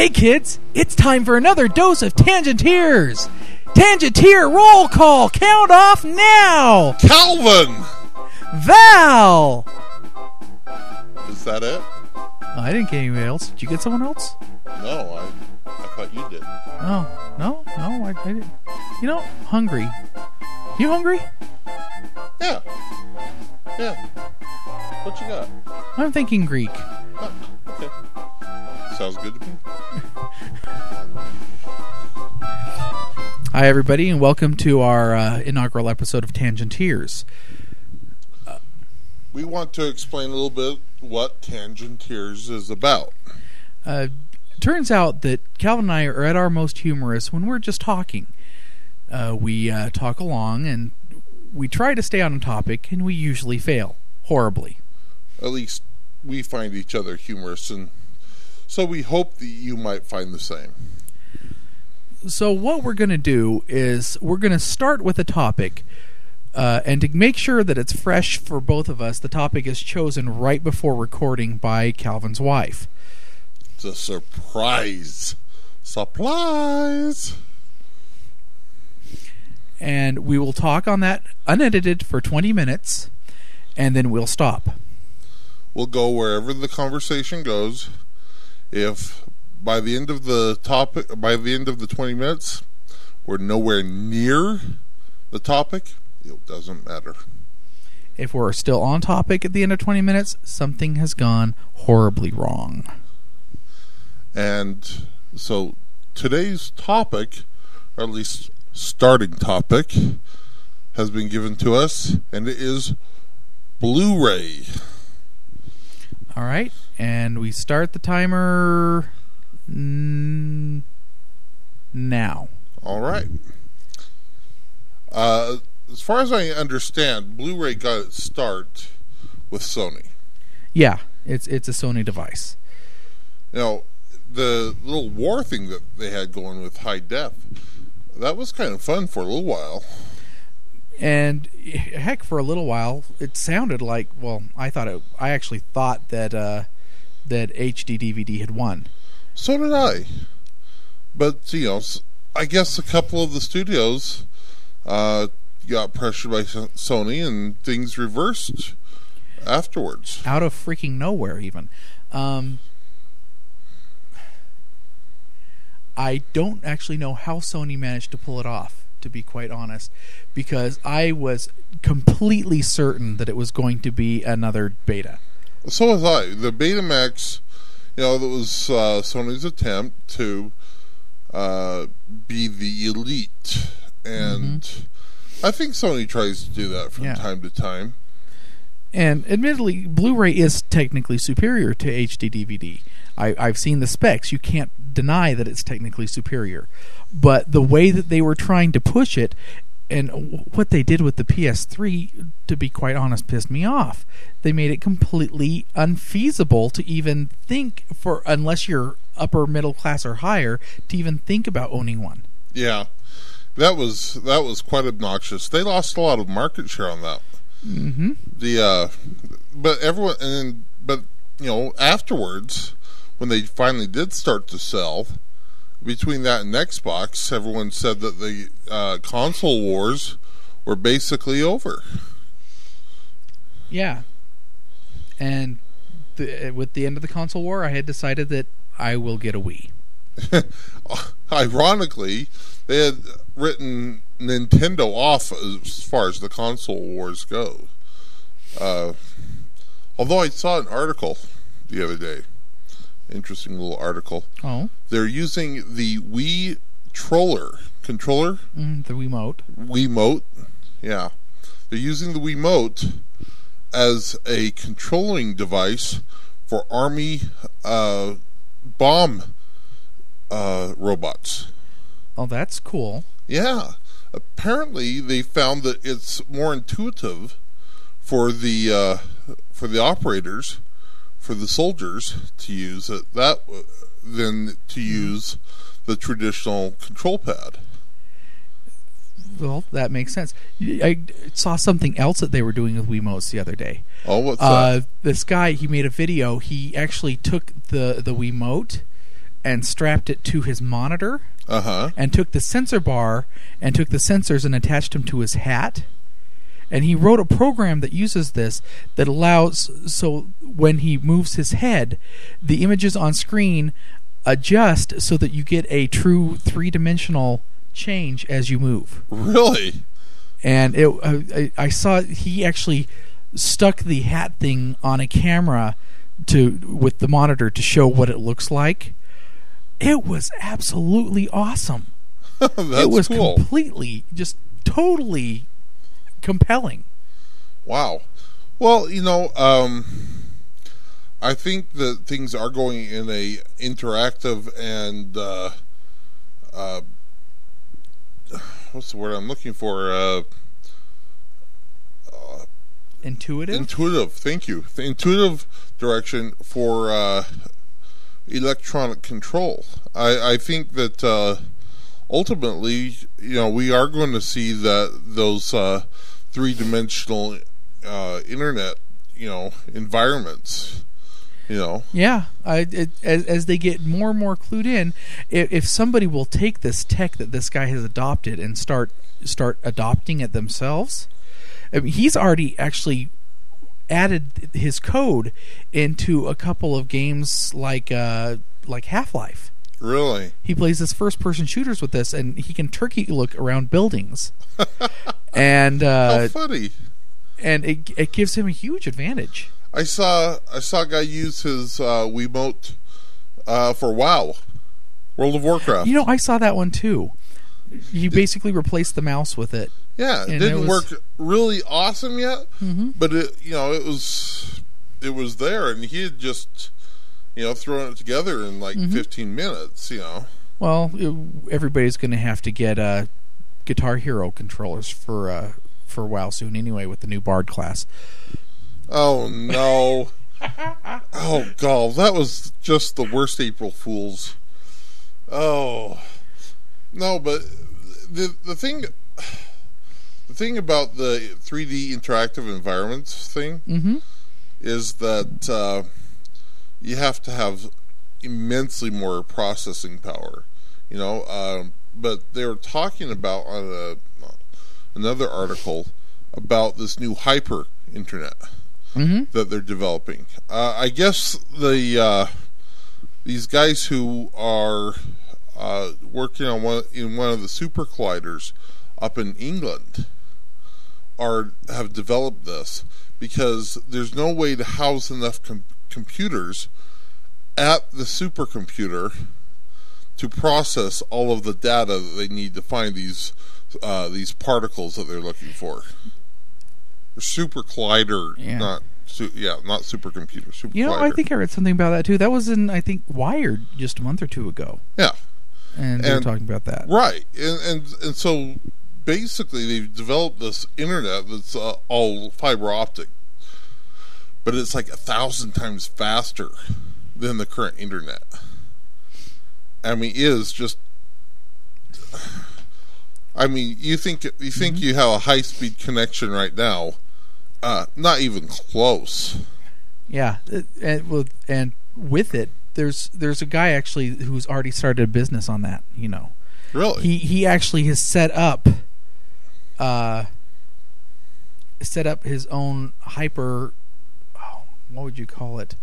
Hey kids, it's time for another dose of Tangenteers. Tangenteer roll call. Count off now. Calvin! Val. Is that it? Oh, I didn't get anybody else. Did you get someone else? No, I I thought you did. Oh no, no, I, I didn't. You know, hungry. You hungry? Yeah. Yeah. What you got? I'm thinking Greek. Oh, okay. Sounds good to me. Hi everybody, and welcome to our uh, inaugural episode of Tangenteers. We want to explain a little bit what Tangenteers is about. Uh, turns out that Calvin and I are at our most humorous when we're just talking. Uh, we uh, talk along and we try to stay on topic, and we usually fail horribly. At least we find each other humorous, and so we hope that you might find the same. So, what we're going to do is we're going to start with a topic. Uh, and to make sure that it's fresh for both of us, the topic is chosen right before recording by Calvin's wife. It's a surprise. Surprise! And we will talk on that unedited for 20 minutes and then we'll stop. We'll go wherever the conversation goes. If by the end of the topic, by the end of the 20 minutes, we're nowhere near the topic, it doesn't matter. If we're still on topic at the end of 20 minutes, something has gone horribly wrong. And so today's topic, or at least starting topic, has been given to us, and it is Blu ray. All right, and we start the timer mm, now. All right. Uh, as far as I understand, Blu ray got its start with Sony. Yeah, it's it's a Sony device. Now, the little war thing that they had going with high def, that was kind of fun for a little while. And heck, for a little while, it sounded like well, I thought it. I actually thought that uh, that HD DVD had won. So did I. But, you know, s- I guess a couple of the studios uh, got pressured by Sony and things reversed afterwards. out of freaking nowhere even um, i don't actually know how sony managed to pull it off to be quite honest because i was completely certain that it was going to be another beta So was I. The Betamax, you know, that was uh, Sony's attempt to uh, be the elite. And I think Sony tries to do that from Yeah. time to time. And admittedly blu-ray is technically superior to hd dvd I, i've seen the specs you can't deny that it's technically superior but the way that they were trying to push it and what they did with the ps3 to be quite honest pissed me off they made it completely unfeasible to even think for unless you're upper middle class or higher to even think about owning one Yeah. That was that was quite obnoxious. They lost a lot of market share on that. Mm-hmm. the uh but everyone and then but you know afterwards when they finally did start to sell between that and xbox everyone said that the uh, console wars were basically over Yeah. And the, with the end of the console war, I had decided that I will get a Wii. ironically they had written nintendo off as far as the console wars go uh, although i saw an article the other day interesting little article Oh, they're using the Wii Troller controller, mm, the Wiimote. Wiimote. Yeah, they're using the Wiimote as a controlling device for army uh, bomb uh, robots. Oh, that's cool. Yeah, apparently they found that it's more intuitive for the uh, for the operators, for the soldiers to use it that than to use the traditional control pad. Well, that makes sense. I saw something else that they were doing with Wiimotes the other day. Oh, what's Uh, that? this guy, he made a video. He actually took the the Wiimote and strapped it to his monitor Uh huh. and took the sensor bar and took the sensors and attached them to his hat. And he wrote a program that uses this that allows so when he moves his head, the images on screen adjust so that you get a true three dimensional change as you move. Really? And it, I, I saw he actually stuck the hat thing on a camera to with the monitor to show what it looks like. It was absolutely awesome it was cool. completely just totally compelling Wow. Well, you know, um, I think that things are going in a interactive and uh, uh, what's the word I'm looking for? Uh, intuitive intuitive. Thank you. The intuitive direction for uh, electronic control. I, I think that uh, ultimately, you know, we are going to see that those uh, three dimensional uh, internet, you know, environments. You know, yeah I, it, as, as they get more and more clued in if, if somebody will take this tech that this guy has adopted and start start adopting it themselves I mean, he's already actually added his code into a couple of games like uh, like half-life really. he plays his first person shooters with this and he can turkey look around buildings and How uh, funny! and it, it gives him a huge advantage I saw I saw a guy use his uh, Wiimote uh, for WoW, World of Warcraft. you know i saw that one too you basically replaced the mouse with it Yeah, it And didn't it was- work really awesome yet, Mhm. but it you know it was it was there, and he had just you know thrown it together in like Mm-hmm. 15 minutes. You know, well it, everybody's going to have to get uh, guitar hero controllers for uh, for wow soon anyway with the new bard class oh no, oh god, that was just the worst April Fools. Oh no, but the the thing. The thing about the 3D interactive environments thing mm-hmm is that uh, you have to have immensely more processing power, you know. Um, but they were talking about on a, another article about this new hyper internet mm-hmm that they're developing. Uh, I guess the uh, these guys who are uh, working on one in one of the super colliders up in England are have developed this because there's no way to house enough com- computers at the supercomputer to process all of the data that they need to find these uh, these particles that they're looking for. Super collider, Yeah. not su- yeah, not supercomputer. Super you know collider. i think i read something about that too that was in i think wired just a month or two ago yeah, and they were talking about that right, and and and so basically they've developed this internet that's uh, all fiber optic, but it's like a thousand times faster than the current internet. I mean, it is just. I mean, you think you think Mm-hmm. you have a high speed connection right now? Uh, not even close. Yeah, and with and with it, there's there's a guy actually who's already started a business on that. You know, Really? he he actually has set up, uh, set up his own hyper. Oh, what would you call it?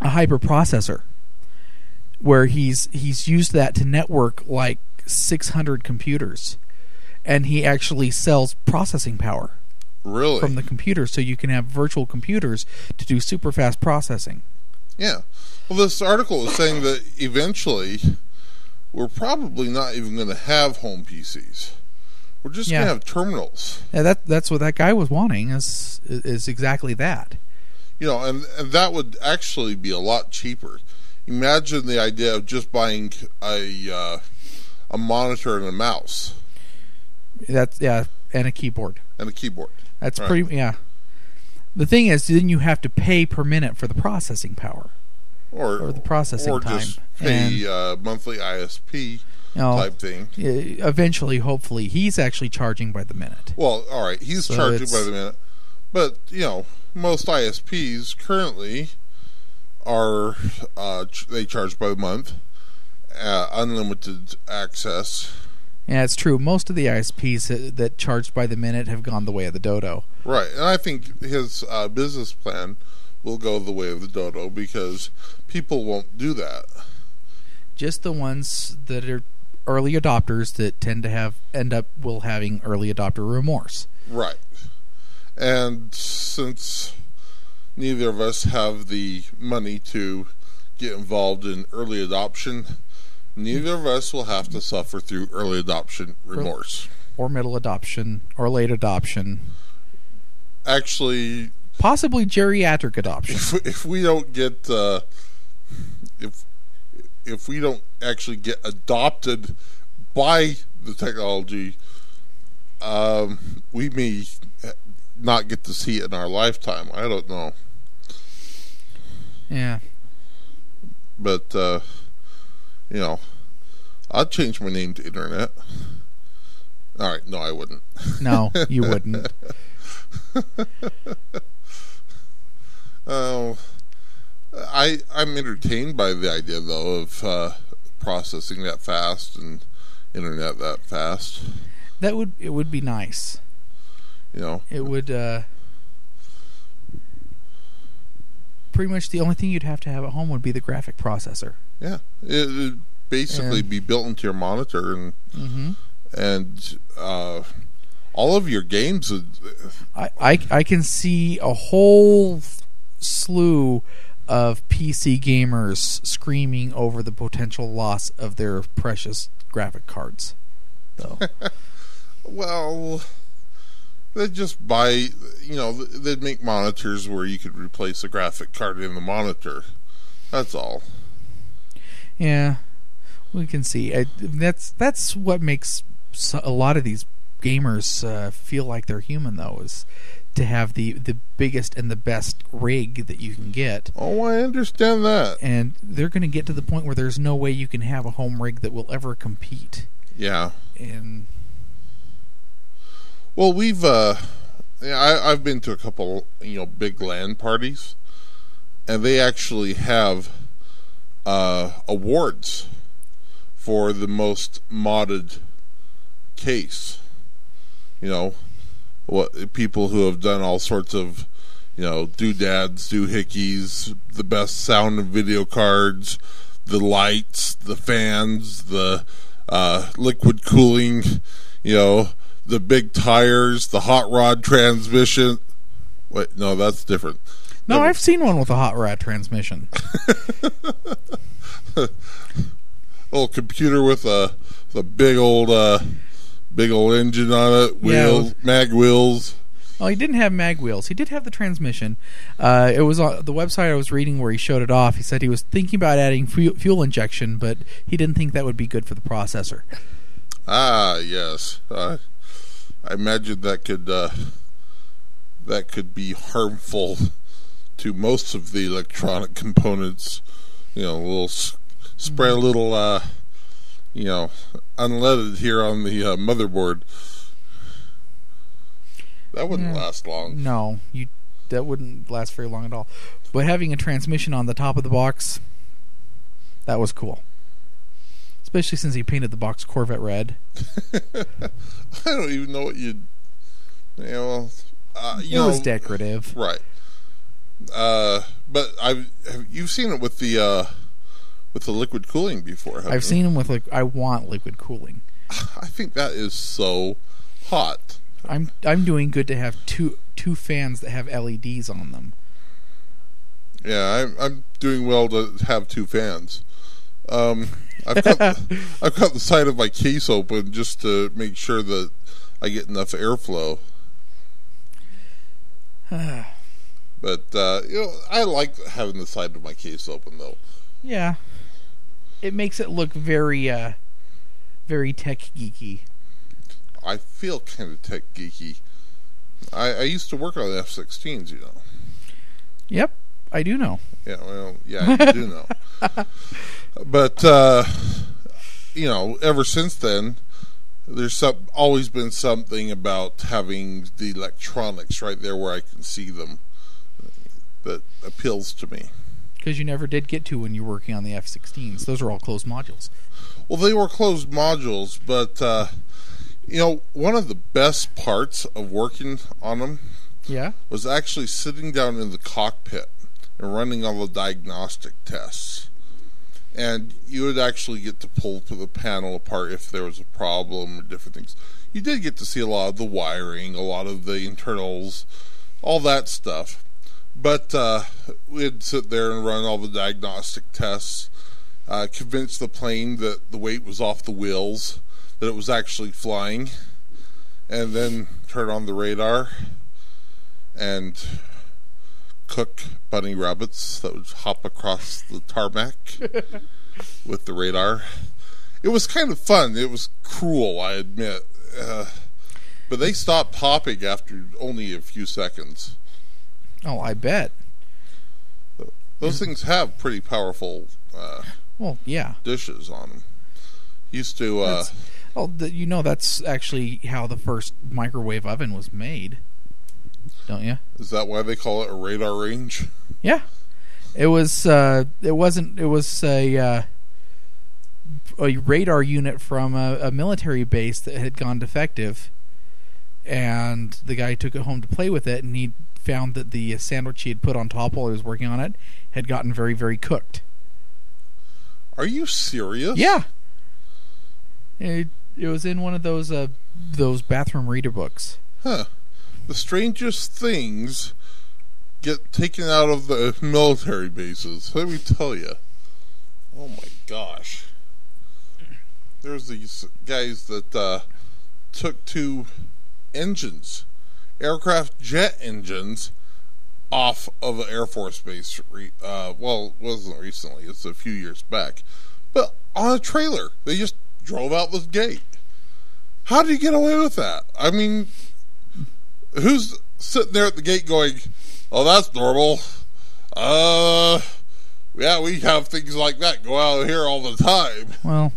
A hyper processor, where he's he's used that to network like 600 computers, and he actually sells processing power really? from the computer so you can have virtual computers to do super fast processing. Yeah. Well, this article is saying that eventually we're probably not even going to have home PCs. We're just Yeah. going to have terminals. Yeah, that that's what that guy was wanting is is exactly that. You know, and, and that would actually be a lot cheaper. Imagine the idea of just buying a uh, a monitor and a mouse That's yeah, and a keyboard. and a keyboard. That's Right. pretty yeah. The thing is, then you have to pay per minute for the processing power. Or, Or the processing or time. just And- uh, monthly ISP You know, type thing. eventually, hopefully, he's actually charging by the minute. Well, all right, he's So charging by the minute, but you know, most ISPs currently are uh, ch- they charge by the month, uh, unlimited access. Yeah, it's true. Most of the ISPs that, that charged by the minute have gone the way of the dodo. Right, and I think his uh, business plan will go the way of the dodo because people won't do that. Just the ones that are early adopters that tend to have end up will having early adopter remorse. Right, and since neither of us have the money to get involved in early adoption, neither of us will have to suffer through early adoption remorse. Or middle adoption, or late adoption, Actually, possibly geriatric adoption. if, if we don't get uh, if if we don't actually get adopted by the technology, um, we may not get to see it in our lifetime. I don't know, Yeah. but uh, you know, I'd change my name to Internet. All right, no, I wouldn't. No, you wouldn't. Oh, I I'm entertained by the idea though of uh, processing that fast and internet that fast. That would it would be nice. You know, It would uh pretty much the only thing you'd have to have at home would be the graphic processor. yeah, it would basically And- be built into your monitor and Mhm. and uh, all of your games. Would, I, I I can see a whole slew of PC gamers screaming over the potential loss of their precious graphic cards. So well, they'd just buy. You know, they'd make monitors where you could replace a graphic card in the monitor. That's all. yeah, we can see. I, that's that's what makes a lot of these gamers uh, feel like they're human, though, is to have the the biggest and the best rig that you can get. Oh, I understand that. And they're going to get to the point where there's no way you can have a home rig that will ever compete. Yeah. And Well, we've uh, yeah, I, I've been to a couple, you know, big LAN parties, and they actually have uh, awards for the most modded case. You know, what people who have done all sorts of, you know, doodads, doohickeys, the best sound and video cards, the lights, the fans, the uh, liquid cooling, you know, the big tires, the hot rod transmission. Wait, no, that's different. no, I've seen one with a hot rod transmission. little computer with a the big old uh, big old engine on it, Yeah. wheels, mag wheels. Well, he didn't have mag wheels. He did have the transmission. Uh, it was on the website I was reading where he showed it off. He said he was thinking about adding fuel, fuel injection, but he didn't think that would be good for the processor. Ah, yes. Uh, I imagine that could uh, that could be harmful to most of the electronic components. You know, a little spread a little, uh, you know, unleaded here on the uh, motherboard. That wouldn't Yeah. last long. No, you that wouldn't last very long at all. But having a transmission on the top of the box, that was cool. Especially since he painted the box Corvette red. I don't even know what you'd. You know, well, uh, you it know, was decorative. Right. Uh, but I've you've seen it with the uh, with the liquid cooling before. I've you? seen him with like I want liquid cooling. I think that is so hot. I'm I'm doing good to have two two fans that have LEDs on them. Yeah, I'm I'm doing well to have two fans. Um, I've got I've got the side of my case open just to make sure that I get enough airflow. But uh, you know, I like having the side of my case open though. Yeah. It makes it look very uh very tech geeky. I feel kind of tech geeky. I, I used to work on the F-16s, you know. Yep, I do know. Yeah, well, yeah, you do know. But uh, you know, ever since then, there's some, always been something about having the electronics right there where I can see them that appeals to me. Because you never did get to when you were working on the F-16s. Those are all closed modules. Well, they were closed modules, but uh, you know, one of the best parts of working on them Yeah. was actually sitting down in the cockpit and running all the diagnostic tests. And you would actually get to pull the panel apart if there was a problem or different things. You did get to see a lot of the wiring, a lot of the internals, all that stuff. But uh, we'd sit there and run all the diagnostic tests, uh, convince the plane that the weight was off the wheels, that it was actually flying, and then turn on the radar and cook bunny rabbits that would hop across the tarmac with the radar. It was kind of fun. It was cruel, I admit. Uh, but they stopped hopping after only a few seconds. Oh, I bet. Those things have pretty powerful uh, Well, yeah. dishes on them. Used to, uh, Well, the, you know that's actually how the first microwave oven was made, don't you? is that why they call it a radar range? Yeah. It was. Uh, it wasn't. It was a uh, a radar unit from a, a military base that had gone defective, and the guy took it home to play with it, and he found that the sandwich he had put on top while he was working on it had gotten very, very cooked. Are you serious? Yeah. It, it was in one of those uh, those bathroom reader books. Huh. The strangest things get taken out of the military bases. Let me tell you. Oh my gosh. There's these guys that uh, took two engines, aircraft jet engines, off of an Air Force base. Re- uh, well, it wasn't recently, it's a few years back. But on a trailer. They just drove out the gate. How do you get away with that? I mean, who's sitting there at the gate going, "Oh, that's normal." Uh, yeah, we have things like that go out here all the time. Well,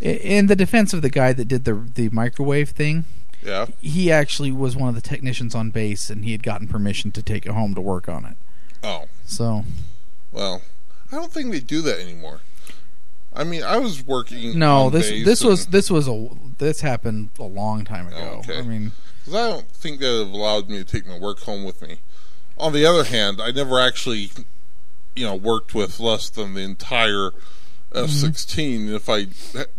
in the defense of the guy that did the the microwave thing, Yeah, he actually was one of the technicians on base, and he had gotten permission to take it home to work on it. Oh, So well, I don't think they do that anymore. I mean, I was working. no, this this was this was a this happened a long time ago. Oh, okay. I mean, 'cause I don't think that have allowed me to take my work home with me. On the other hand, I never actually, you know, worked with less than the entire mm-hmm. F sixteen. If I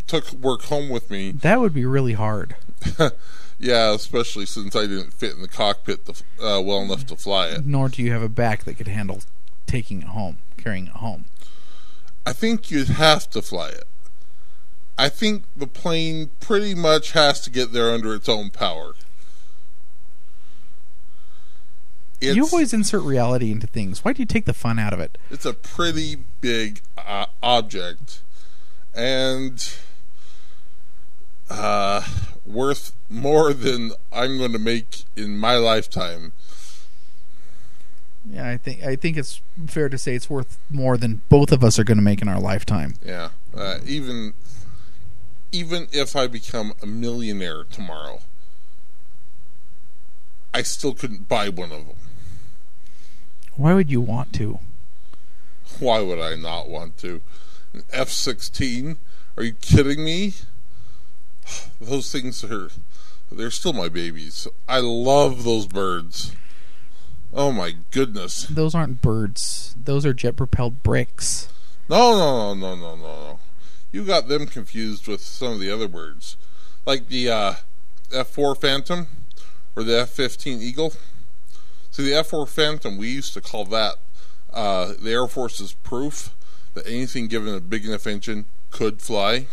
took work home with me, that would be really hard. yeah, especially since I didn't fit in the cockpit to, uh, well enough to fly it. Nor do you have a back that could handle taking it home, carrying it home. I think you'd have to fly it. I think the plane pretty much has to get there under its own power. It's, you always insert reality into things. Why do you take the fun out of it? it's a pretty big uh, object and uh, worth more than I'm going to make in my lifetime. Yeah, I think I think it's fair to say it's worth more than both of us are going to make in our lifetime. Yeah, uh, even even if I become a millionaire tomorrow, I still couldn't buy one of them. Why would you want to? Why would I not want to? An F sixteen? Are you kidding me? Those things are they're still my babies. I love those birds. Oh my goodness. Those aren't birds. Those are jet propelled bricks. No, no, no, no, no, no, no. You got them confused with some of the other birds. Like the uh, F4 Phantom or the F15 Eagle. See, the F4 Phantom, we used to call that uh, the Air Force's proof that anything given a big enough engine could fly.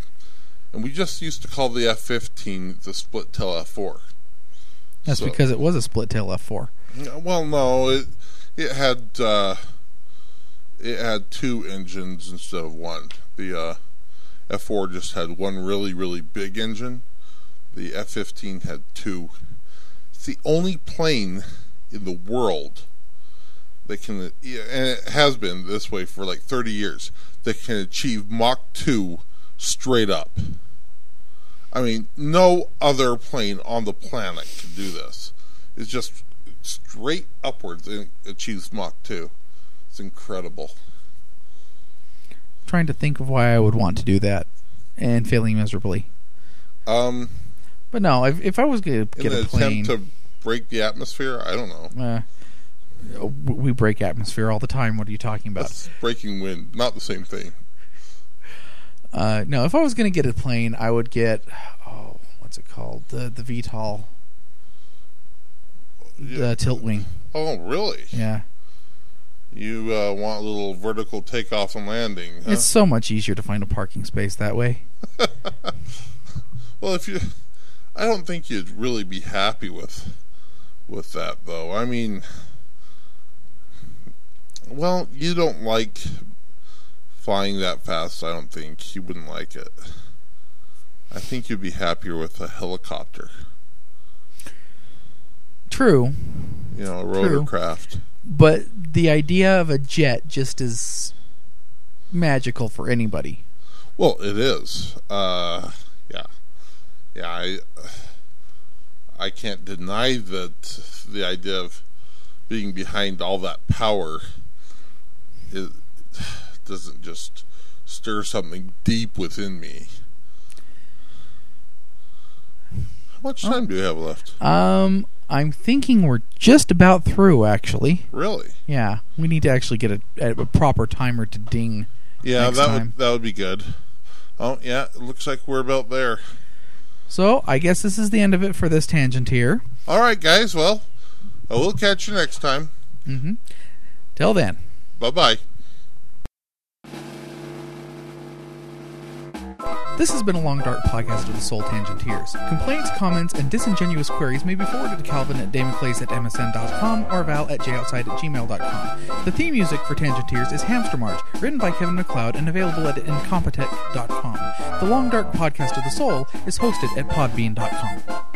And we just used to call the F15 the split tail F4. That's So- because it was a split tail F4. Well, no, it it had uh, it had two engines instead of one. The uh, F4 just had one really really big engine. The F15 had two. It's the only plane in the world that can, and it has been this way for like 30 years, that can achieve Mach 2 straight up. I mean, no other plane on the planet can do this. It's just straight upwards and it achieves Mach 2. It's incredible. trying to think of why I would want to do that, and failing miserably. Um, But no, if, if I was going to get a plane, to break the atmosphere, I don't know. uh, we break atmosphere all the time. What are you talking about? That's breaking wind, not the same thing. Uh, no, if I was going to get a plane, I would get oh, what's it called? The the VTOL, Yeah. the tilt wing. Oh, really? Yeah, You uh, want a little vertical takeoff and landing? Huh? it's so much easier to find a parking space that way. Well, if you, I don't think you'd really be happy with, with that though. I mean, well, you don't like flying that fast. I don't think he wouldn't like it. I think you'd be happier with a helicopter. True, You know, a rotorcraft. but the idea of a jet just is magical for anybody. Well, it is. Uh, yeah, yeah. I I can't deny that the idea of being behind all that power it doesn't just stir something deep within me. How much time do you have left? Um, I'm thinking we're just about through. Actually, Really? yeah, we need to actually get a, a proper timer to ding. Yeah, that time. would that would be good. Oh yeah, it looks like we're about there. So I guess this is the end of it for this tangent here. All right, guys. Well, I will catch you next time. Mm-hmm. Till then. Bye bye. This has been a Long Dark podcast of the Soul Tangenteers. Complaints, comments, and disingenuous queries may be forwarded to Calvin at DamonClays at msn.com or Val at joutside at gmail.com. The theme music for Tangenteers is Hamster March, written by Kevin MacLeod and available at incompetech.com. The Long Dark podcast of the Soul is hosted at podbean.com.